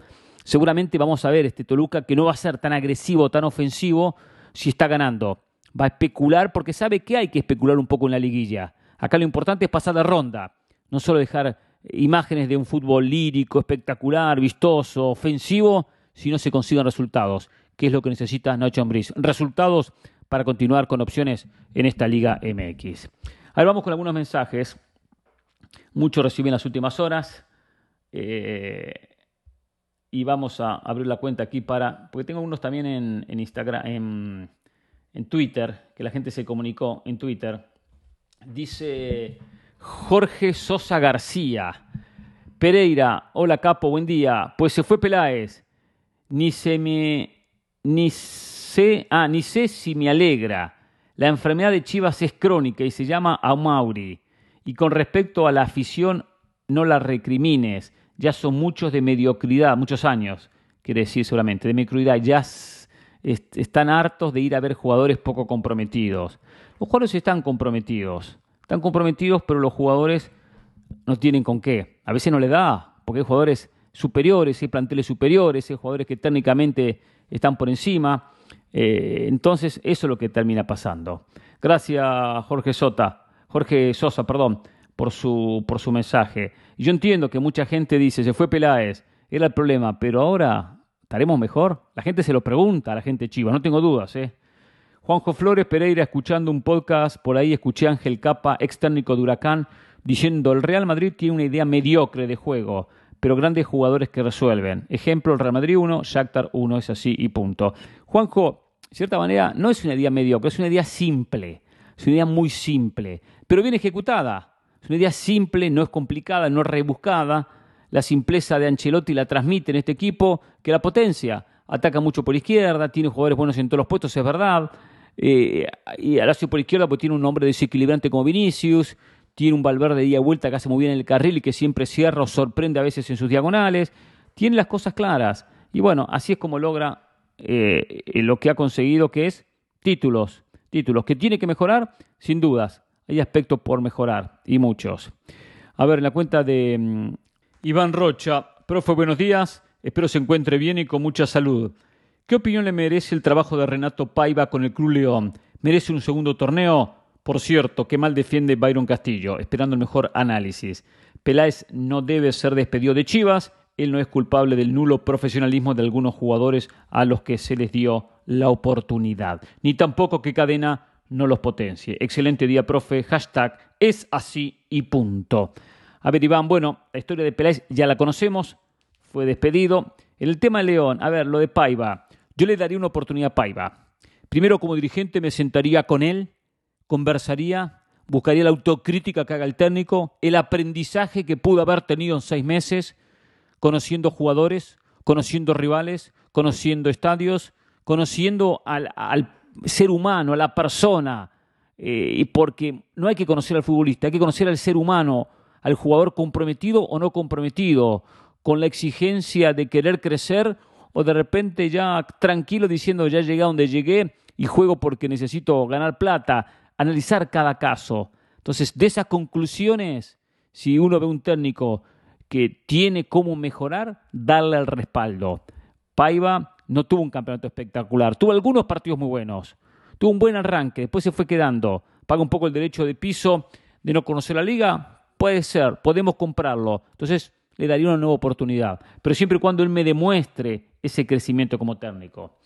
Seguramente vamos a ver este Toluca que no va a ser tan agresivo, tan ofensivo, si está ganando. Va a especular porque sabe que hay que especular un poco en la liguilla. Acá lo importante es pasar de ronda, no solo dejar imágenes de un fútbol lírico, espectacular, vistoso, ofensivo, si no se consigan resultados, que es lo que necesita Nacho Ambriz. Resultados para continuar con opciones en esta Liga MX. Ahora vamos con algunos mensajes. Muchos recibí en las últimas horas. Eh, y vamos a abrir la cuenta aquí para. Porque tengo unos también en, Instagram, en Twitter, que la gente se comunicó en Twitter. Dice Jorge Sosa García. Pereira, hola capo, buen día. Pues se fue Peláez. Ni se me. Ni sé. Ah, ni sé si me alegra. La enfermedad de Chivas es crónica y se llama Amauri. Y con respecto a la afición, no la recrimines. Ya son muchos de mediocridad, muchos años, quiere decir solamente, de mediocridad. Ya están hartos de ir a ver jugadores poco comprometidos. Los jugadores están comprometidos, están comprometidos, pero los jugadores no tienen con qué. A veces no le da, porque hay jugadores superiores, hay planteles superiores, hay jugadores que técnicamente están por encima. Eh, entonces, eso es lo que termina pasando. Gracias, Jorge Sota, Jorge Sosa, perdón, por su, por su mensaje. Yo entiendo que mucha gente dice, se fue Peláez, era el problema, pero ahora estaremos mejor. La gente se lo pregunta la gente chiva, no tengo dudas, ¿eh? Juanjo Flores Pereira, escuchando un podcast, por ahí escuché a Ángel Capa, ex técnico de Huracán, diciendo el Real Madrid tiene una idea mediocre de juego, pero grandes jugadores que resuelven. Ejemplo, el Real Madrid 1, Shakhtar 1, es así y punto. Juanjo, de cierta manera, no es una idea mediocre, es una idea simple, es una idea muy simple, pero bien ejecutada. Es una idea simple, no es complicada, no es rebuscada. La simpleza de Ancelotti la transmite en este equipo, que la potencia. Ataca mucho por izquierda, tiene jugadores buenos en todos los puestos, es verdad eh, y Alacio por izquierda pues tiene un hombre desequilibrante como Vinicius, tiene un Valverde de día vuelta que hace muy bien en el carril y que siempre cierra o sorprende a veces en sus diagonales, tiene las cosas claras y bueno, así es como logra eh, lo que ha conseguido que es títulos, títulos que tiene que mejorar sin dudas, hay aspectos por mejorar y muchos. A ver, en la cuenta de mm, Iván Rocha, profe, buenos días, espero se encuentre bien y con mucha salud. ¿Qué opinión le merece el trabajo de Renato Paiva con el Club León? ¿Merece un segundo torneo? Por cierto, qué mal defiende Byron Castillo, esperando el mejor análisis. Peláez no debe ser despedido de Chivas, él no es culpable del nulo profesionalismo de algunos jugadores a los que se les dio la oportunidad, ni tampoco que Cadena no los potencie. Excelente día, profe. Hashtag es así y punto. A ver, Iván, bueno, la historia de Peláez ya la conocemos, fue despedido. El tema de León, a ver, lo de Paiva. Yo le daría una oportunidad a Paiva. Primero, como dirigente, me sentaría con él, conversaría, buscaría la autocrítica que haga el técnico, el aprendizaje que pudo haber tenido en seis meses, conociendo jugadores, conociendo rivales, conociendo estadios, conociendo al, ser humano, a la persona, eh, porque no hay que conocer al futbolista, hay que conocer al ser humano, al jugador comprometido o no comprometido, con la exigencia de querer crecer o de repente ya tranquilo diciendo ya llegué a donde llegué y juego porque necesito ganar plata, analizar cada caso. Entonces, de esas conclusiones, si uno ve un técnico que tiene cómo mejorar, darle el respaldo. Paiva no tuvo un campeonato espectacular, tuvo algunos partidos muy buenos, tuvo un buen arranque, después se fue quedando, paga un poco el derecho de piso de no conocer la liga, puede ser, podemos comprarlo. Entonces, le daría una nueva oportunidad, pero siempre y cuando él me demuestre ese crecimiento como técnico.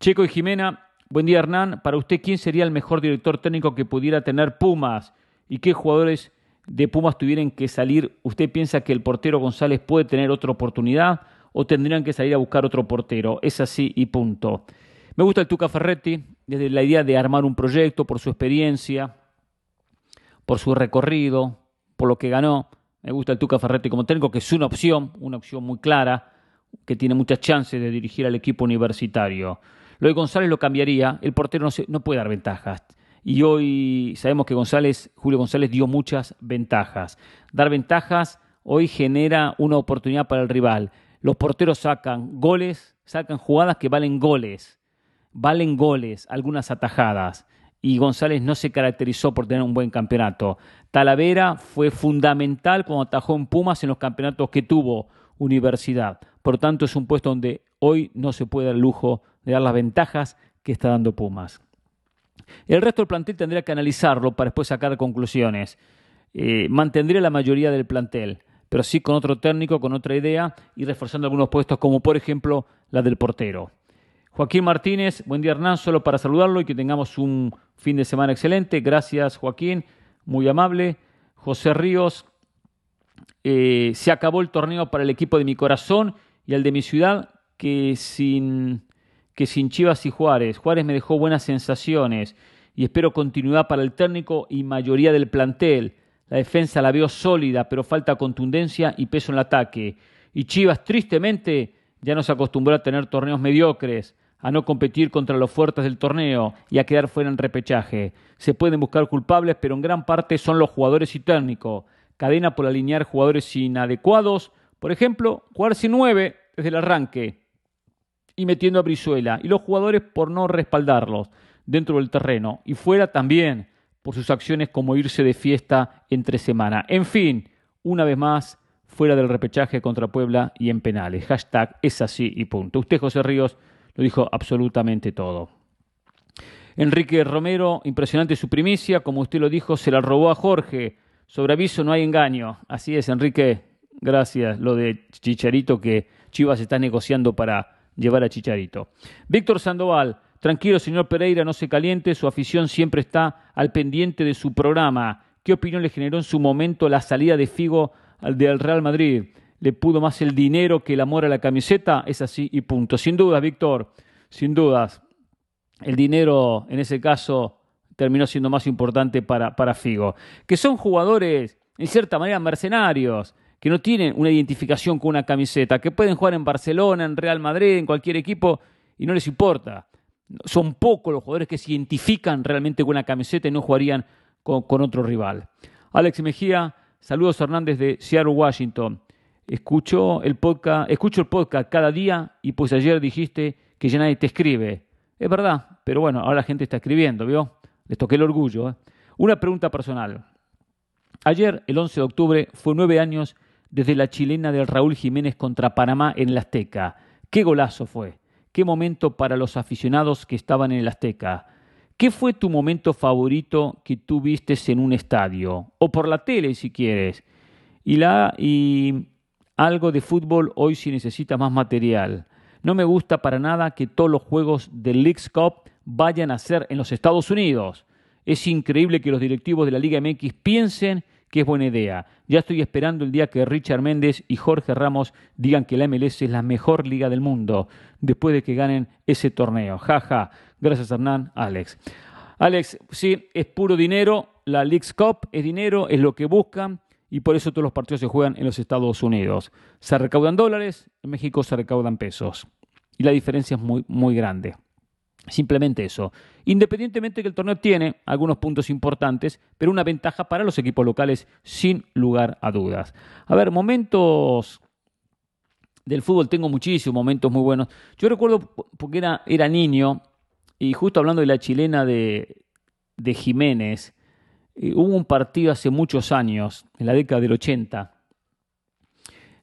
Checo y Jimena, buen día Hernán. Para usted, ¿quién sería el mejor director técnico que pudiera tener Pumas? ¿Y qué jugadores de Pumas tuvieran que salir? ¿Usted piensa que el portero González puede tener otra oportunidad o tendrían que salir a buscar otro portero? Es así y punto. Me gusta el Tuca Ferretti, desde la idea de armar un proyecto por su experiencia, por su recorrido, por lo que ganó. Me gusta el Tuca Ferretti como técnico, que es una opción, una opción muy clara, que tiene muchas chances de dirigir al equipo universitario. Lo de González lo cambiaría, el portero no, se, no puede dar ventajas. y hoy sabemos que González, Julio González dio muchas ventajas. Dar ventajas hoy genera una oportunidad para el rival. Los porteros sacan goles, sacan jugadas que valen goles, valen goles, algunas atajadas. Y González no se caracterizó por tener un buen campeonato. Talavera fue fundamental cuando atajó en Pumas en los campeonatos que tuvo Universidad. Por tanto, es un puesto donde hoy no se puede dar el lujo de dar las ventajas que está dando Pumas. El resto del plantel tendría que analizarlo para después sacar conclusiones. Eh, mantendría la mayoría del plantel, pero sí con otro técnico, con otra idea y reforzando algunos puestos, como por ejemplo la del portero. Joaquín Martínez, buen día Hernán, solo para saludarlo y que tengamos un fin de semana excelente. Gracias Joaquín, muy amable. José Ríos, eh, se acabó el torneo para el equipo de mi corazón y el de mi ciudad, que sin, que sin Chivas y Juárez. Juárez me dejó buenas sensaciones y espero continuidad para el técnico y mayoría del plantel. La defensa la veo sólida, pero falta contundencia y peso en el ataque. Y Chivas, tristemente, ya no se acostumbró a tener torneos mediocres, a no competir contra los fuertes del torneo y a quedar fuera en repechaje. Se pueden buscar culpables, pero en gran parte son los jugadores y técnicos. Cadena por alinear jugadores inadecuados, por ejemplo, jugar sin nueve desde el arranque y metiendo a Brizuela, y los jugadores por no respaldarlos dentro del terreno y fuera también por sus acciones como irse de fiesta entre semana. En fin, una vez más, fuera del repechaje contra Puebla y en penales. Hashtag es así y punto. Usted, José Ríos, lo dijo absolutamente todo. Enrique Romero, impresionante su primicia, como usted lo dijo, se la robó a Jorge. Sobre aviso no hay engaño. Así es, Enrique, gracias. Lo de Chicharito que Chivas está negociando para llevar a Chicharito. Víctor Sandoval, tranquilo señor Pereira, no se caliente, su afición siempre está al pendiente de su programa. ¿Qué opinión le generó en su momento la salida de Figo del Real Madrid? ¿Le pudo más el dinero que el amor a la camiseta? Es así y punto. Sin dudas, Víctor, sin dudas. El dinero, en ese caso, terminó siendo más importante para, Figo. Que son jugadores, en cierta manera, mercenarios que no tienen una identificación con una camiseta, que pueden jugar en Barcelona, en Real Madrid, en cualquier equipo y no les importa. Son pocos los jugadores que se identifican realmente con una camiseta y no jugarían con, otro rival. Alex Mejía, saludos Hernández de Seattle, Washington. Escucho el, podcast, escucho el podcast cada día y pues ayer dijiste que ya nadie te escribe. Es verdad, pero bueno, ahora la gente está escribiendo, ¿vio? Les toqué el orgullo. ¿eh? Una pregunta personal. Ayer, el 11 de octubre, fue nueve años desde la chilena del Raúl Jiménez contra Panamá en el Azteca. Qué golazo fue. Qué momento para los aficionados que estaban en el Azteca. ¿Qué fue tu momento favorito que tú vistes en un estadio? O por la tele, si quieres. Y, la, algo de fútbol hoy si necesita más material. No me gusta para nada que todos los juegos del Leagues Cup vayan a ser en los Estados Unidos. Es increíble que los directivos de la Liga MX piensen que es buena idea. Ya estoy esperando el día que Richard Méndez y Jorge Ramos digan que la MLS es la mejor liga del mundo después de que ganen ese torneo. Jaja. Ja. Gracias Hernán, Alex. Alex, sí, es puro dinero. La League's Cup es dinero, es lo que buscan y por eso todos los partidos se juegan en los Estados Unidos. Se recaudan dólares, en México se recaudan pesos. Y la diferencia es muy, muy grande. Simplemente eso. Independientemente que el torneo tiene algunos puntos importantes, pero una ventaja para los equipos locales sin lugar a dudas. A ver, momentos del fútbol tengo muchísimos momentos muy buenos. Yo recuerdo porque era, era niño y justo hablando de la chilena de, de Jiménez, eh, hubo un partido hace muchos años, en la década del 80.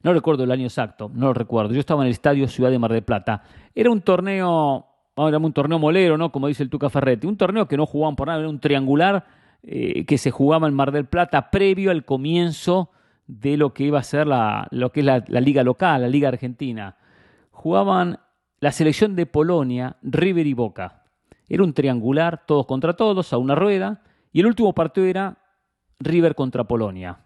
No recuerdo el año exacto, no lo recuerdo. Yo estaba en el estadio Ciudad de Mar del Plata. Era un torneo vamos a un torneo molero, ¿no? Como dice el Tuca Ferretti. Un torneo que no jugaban por nada, era un triangular eh, que se jugaba en Mar del Plata previo al comienzo de lo que iba a ser la, lo que es la, liga local, la liga argentina. Jugaban la selección de Polonia, River y Boca. Era un triangular, todos contra todos, a una rueda, y el último partido era River contra Polonia.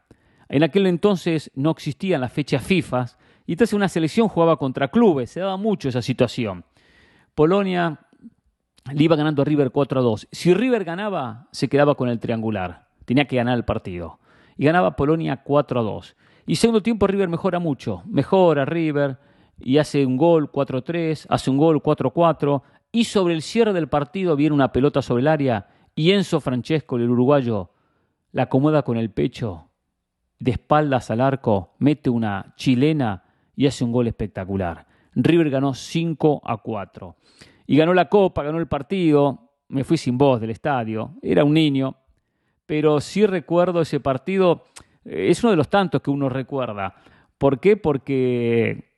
En aquel entonces no existían las fechas FIFA, y entonces una selección jugaba contra clubes, se daba mucho esa situación. Polonia le iba ganando a River 4 a 2. Si River ganaba, se quedaba con el triangular. Tenía que ganar el partido. Y ganaba Polonia 4 a 2. Y segundo tiempo River mejora mucho. Mejora River y hace un gol 4-3, hace un gol 4-4. Y sobre el cierre del partido viene una pelota sobre el área y Enzo Francesco, el uruguayo, la acomoda con el pecho, de espaldas al arco, mete una chilena y hace un gol espectacular. River ganó 5 a 4. Y ganó la copa, ganó el partido. Me fui sin voz del estadio. Era un niño. Pero sí recuerdo ese partido. Eh, Es uno de los tantos que uno recuerda. ¿Por qué? Porque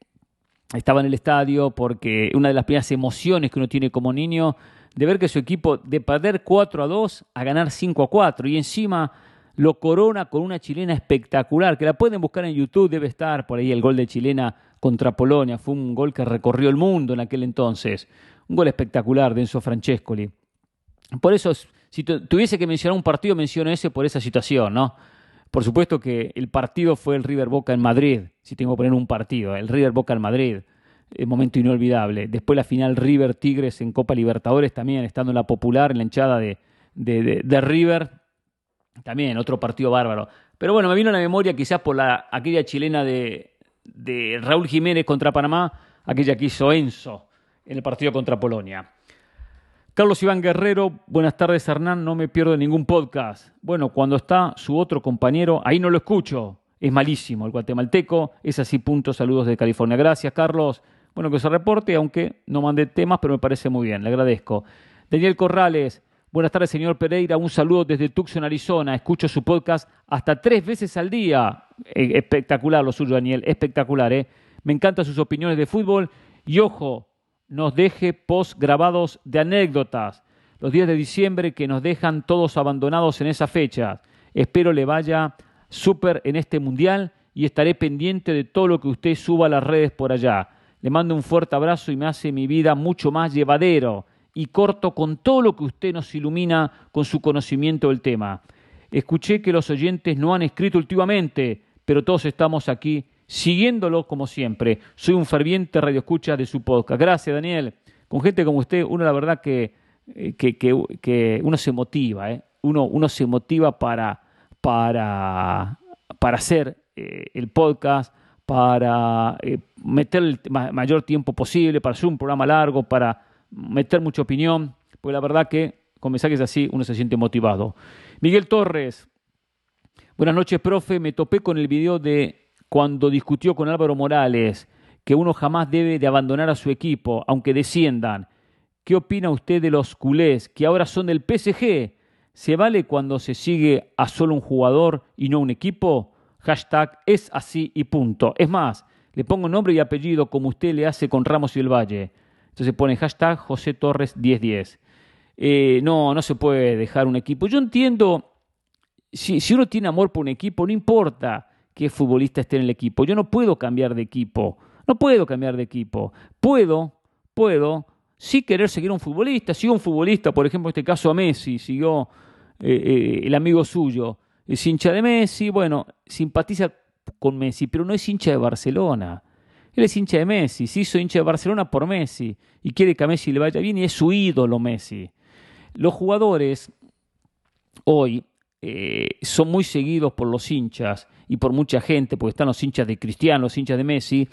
estaba en el estadio, porque una de las primeras emociones que uno tiene como niño de ver que su equipo de perder 4 a 2 a ganar 5 a 4 y encima lo corona con una chilena espectacular, que la pueden buscar en YouTube, debe estar por ahí el gol de chilena contra Polonia, fue un gol que recorrió el mundo en aquel entonces, un gol espectacular de Enzo Francescoli. Por eso, si tu- tuviese que mencionar un partido, menciono ese por esa situación, ¿no? Por supuesto que el partido fue el River Boca en Madrid, si tengo que poner un partido, el River Boca en Madrid, eh, momento inolvidable. Después la final River Tigres en Copa Libertadores también, estando en la popular, en la hinchada de, de- River, también otro partido bárbaro. Pero bueno, me vino a la memoria quizás por la, aquella chilena de, de Raúl Jiménez contra Panamá, aquella que hizo Enzo en el partido contra Polonia. Carlos Iván Guerrero, buenas tardes Hernán, no me pierdo ningún podcast. Bueno, cuando está su otro compañero, ahí no lo escucho, es malísimo el guatemalteco, es así, punto, saludos de California. Gracias Carlos, bueno que se reporte, aunque no mandé temas, pero me parece muy bien, le agradezco. Daniel Corrales, buenas tardes señor Pereira, un saludo desde Tucson, Arizona, escucho su podcast hasta tres veces al día. Eh, espectacular lo suyo Daniel, espectacular, ¿eh? Me encantan sus opiniones de fútbol y ojo, nos deje post grabados de anécdotas. Los días de diciembre que nos dejan todos abandonados en esa fecha. Espero le vaya súper en este mundial y estaré pendiente de todo lo que usted suba a las redes por allá. Le mando un fuerte abrazo y me hace mi vida mucho más llevadero y corto con todo lo que usted nos ilumina con su conocimiento del tema. Escuché que los oyentes no han escrito últimamente, pero todos estamos aquí siguiéndolo como siempre. Soy un ferviente radioescucha de su podcast. Gracias, Daniel. Con gente como usted, uno la verdad que, eh, que, uno se motiva, ¿eh? uno, uno se motiva para, para, para hacer eh, el podcast, para eh, meter el ma- mayor tiempo posible, para hacer un programa largo, para meter mucha opinión, porque la verdad que con mensajes así uno se siente motivado. Miguel Torres, Buenas noches, profe. Me topé con el video de cuando discutió con Álvaro Morales que uno jamás debe de abandonar a su equipo, aunque desciendan. ¿Qué opina usted de los culés que ahora son del PSG? ¿Se vale cuando se sigue a solo un jugador y no un equipo? Hashtag es así y punto. Es más, le pongo nombre y apellido como usted le hace con Ramos y el Valle. Entonces pone hashtag José Torres 1010. Eh, no, no se puede dejar un equipo. Yo entiendo si, si uno tiene amor por un equipo, no importa qué futbolista esté en el equipo. Yo no puedo cambiar de equipo. No puedo cambiar de equipo. Puedo, puedo, sí querer seguir a un futbolista. Sigo un futbolista, por ejemplo, en este caso a Messi, siguió eh, eh, el amigo suyo. Es hincha de Messi, bueno, simpatiza con Messi, pero no es hincha de Barcelona. Él es hincha de Messi, se hizo hincha de Barcelona por Messi y quiere que a Messi le vaya bien y es su ídolo Messi. Los jugadores hoy eh, son muy seguidos por los hinchas y por mucha gente, porque están los hinchas de Cristiano, los hinchas de Messi,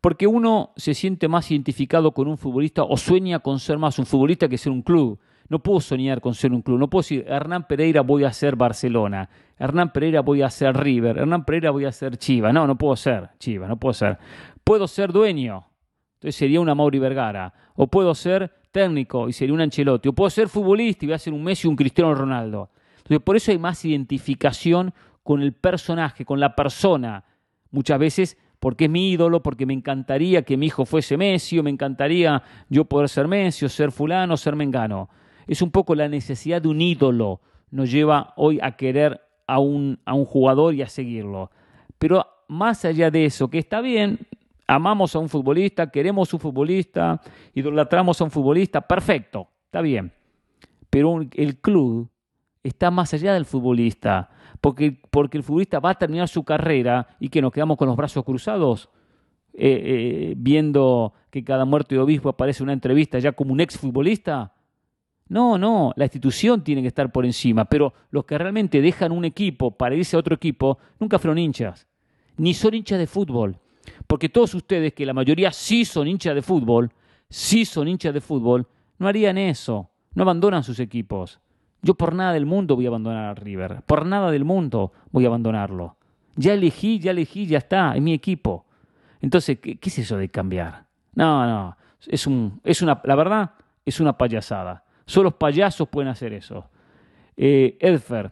porque uno se siente más identificado con un futbolista o sueña con ser más un futbolista que ser un club. No puedo soñar con ser un club, no puedo decir, Hernán Pereira voy a ser Barcelona, Hernán Pereira voy a ser River, Hernán Pereira voy a ser Chiva. No, no puedo ser Chiva, no puedo ser. Puedo ser dueño, entonces sería una Mauri Vergara. O puedo ser técnico y sería un Ancelotti. O puedo ser futbolista y voy a ser un Messi un Cristiano Ronaldo. Entonces por eso hay más identificación con el personaje, con la persona. Muchas veces porque es mi ídolo, porque me encantaría que mi hijo fuese Messi, o me encantaría yo poder ser Messi, o ser fulano, o ser Mengano. Es un poco la necesidad de un ídolo nos lleva hoy a querer a un, a un jugador y a seguirlo. Pero más allá de eso, que está bien, amamos a un futbolista, queremos un futbolista, idolatramos a un futbolista, perfecto, está bien. Pero el club está más allá del futbolista, porque, porque el futbolista va a terminar su carrera y que nos quedamos con los brazos cruzados, eh, eh, viendo que cada muerto de obispo aparece una entrevista ya como un exfutbolista. No, no, la institución tiene que estar por encima, pero los que realmente dejan un equipo para irse a otro equipo nunca fueron hinchas, ni son hinchas de fútbol. Porque todos ustedes, que la mayoría sí son hinchas de fútbol, sí son hinchas de fútbol, no harían eso, no abandonan sus equipos. Yo por nada del mundo voy a abandonar a River. Por nada del mundo voy a abandonarlo. Ya elegí, ya elegí, ya está, es mi equipo. Entonces, ¿qué, qué es eso de cambiar? No, no, es, un, es una, la verdad, es una payasada. Solo los payasos pueden hacer eso. Eh, Edfer,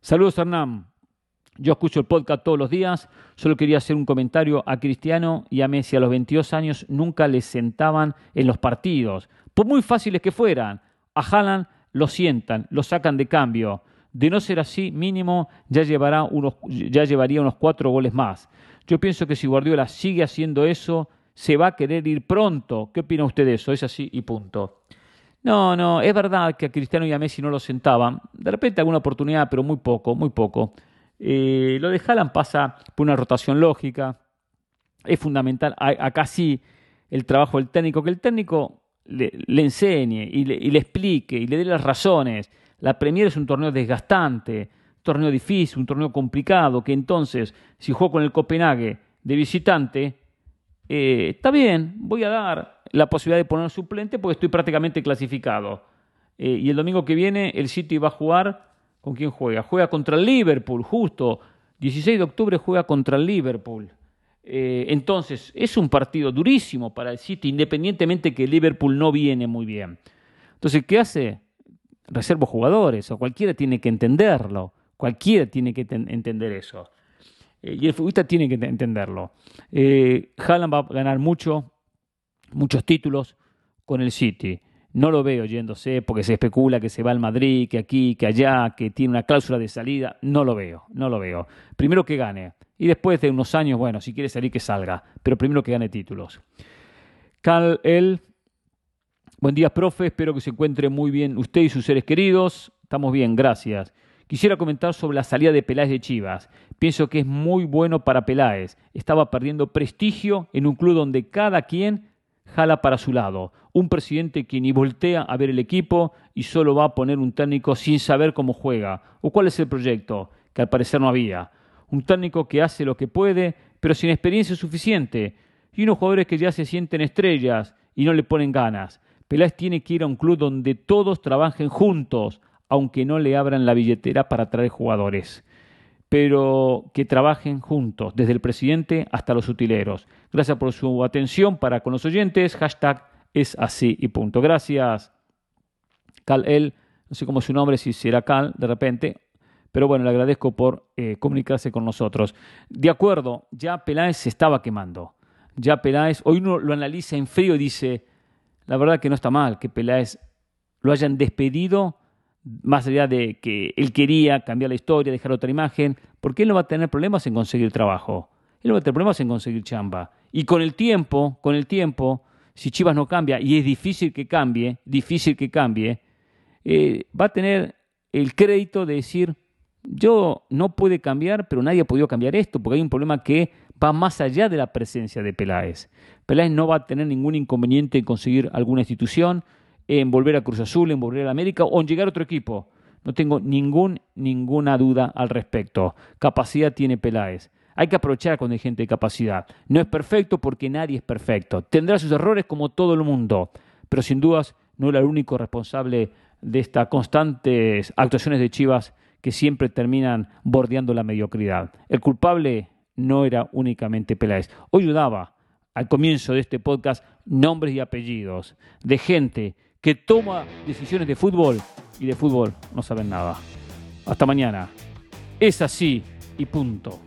saludos Hernán. Yo escucho el podcast todos los días. Solo quería hacer un comentario a Cristiano y a Messi a los 22 años nunca les sentaban en los partidos, por muy fáciles que fueran. A Haaland lo sientan, lo sacan de cambio. De no ser así, mínimo ya, llevará unos, ya llevaría unos cuatro goles más. Yo pienso que si Guardiola sigue haciendo eso, se va a querer ir pronto. ¿Qué opina usted de eso? Es así y punto. No, no, es verdad que a Cristiano y a Messi no lo sentaban. De repente alguna oportunidad, pero muy poco, muy poco. Eh, lo de Haaland pasa por una rotación lógica. Es fundamental. Acá sí el trabajo del técnico, que el técnico le, enseñe y le, y le, explique y le dé las razones. La Premier es un torneo desgastante, un torneo difícil, un torneo complicado, que entonces, si juego con el Copenhague de visitante, eh, está bien, voy a dar la posibilidad de poner suplente porque estoy prácticamente clasificado. Eh, y el domingo que viene el City va a jugar, ¿con quién juega? Juega contra el Liverpool, justo. 16 de octubre juega contra el Liverpool. Eh, entonces, es un partido durísimo para el City, independientemente que el Liverpool no viene muy bien. Entonces, ¿qué hace? Reservo jugadores, o cualquiera tiene que entenderlo. Cualquiera tiene que entender eso. Eh, y el futbolista tiene que entenderlo. Eh, Haaland va a ganar mucho, muchos títulos con el City. No lo veo yéndose porque se especula que se va al Madrid, que aquí, que allá, que tiene una cláusula de salida. No lo veo, no lo veo. Primero que gane. Y después de unos años, bueno, si quiere salir, que salga. Pero primero que gane títulos. Cal, él. Buen día, profe. Espero que se encuentre muy bien usted y sus seres queridos. Estamos bien, gracias. Quisiera comentar sobre la salida de Peláez de Chivas. Pienso que es muy bueno para Peláez. Estaba perdiendo prestigio en un club donde cada quien jala para su lado. Un presidente que ni voltea a ver el equipo y solo va a poner un técnico sin saber cómo juega o cuál es el proyecto, que al parecer no había. Un técnico que hace lo que puede, pero sin experiencia suficiente. Y unos jugadores que ya se sienten estrellas y no le ponen ganas. Peláez tiene que ir a un club donde todos trabajen juntos, aunque no le abran la billetera para traer jugadores, pero que trabajen juntos, desde el presidente hasta los utileros. Gracias por su atención para con los oyentes. Hashtag es así y punto. Gracias, Cal El. No sé cómo es su nombre, si será Cal de repente, pero bueno, le agradezco por eh, comunicarse con nosotros. De acuerdo, ya Peláez se estaba quemando. Ya Peláez, hoy uno lo analiza en frío y dice, la verdad que no está mal que Peláez lo hayan despedido más allá de que él quería cambiar la historia, dejar otra imagen, porque él no va a tener problemas en conseguir trabajo. Él no va a tener problemas en conseguir chamba. Y con el tiempo, con el tiempo, si Chivas no cambia, y es difícil que cambie, difícil que cambie, eh, va a tener el crédito de decir, yo no puede cambiar, pero nadie ha podido cambiar esto, porque hay un problema que va más allá de la presencia de Peláez. Peláez no va a tener ningún inconveniente en conseguir alguna institución, en volver a Cruz Azul, en volver a América o en llegar a otro equipo. No tengo ningún, ninguna duda al respecto. Capacidad tiene Peláez. Hay que aprovechar cuando hay gente de capacidad. No es perfecto porque nadie es perfecto. Tendrá sus errores como todo el mundo, pero sin dudas no era el único responsable de estas constantes actuaciones de Chivas que siempre terminan bordeando la mediocridad. El culpable no era únicamente Peláez. Hoy dudaba al comienzo de este podcast nombres y apellidos de gente que toma decisiones de fútbol y de fútbol no saben nada. Hasta mañana. Es así y punto.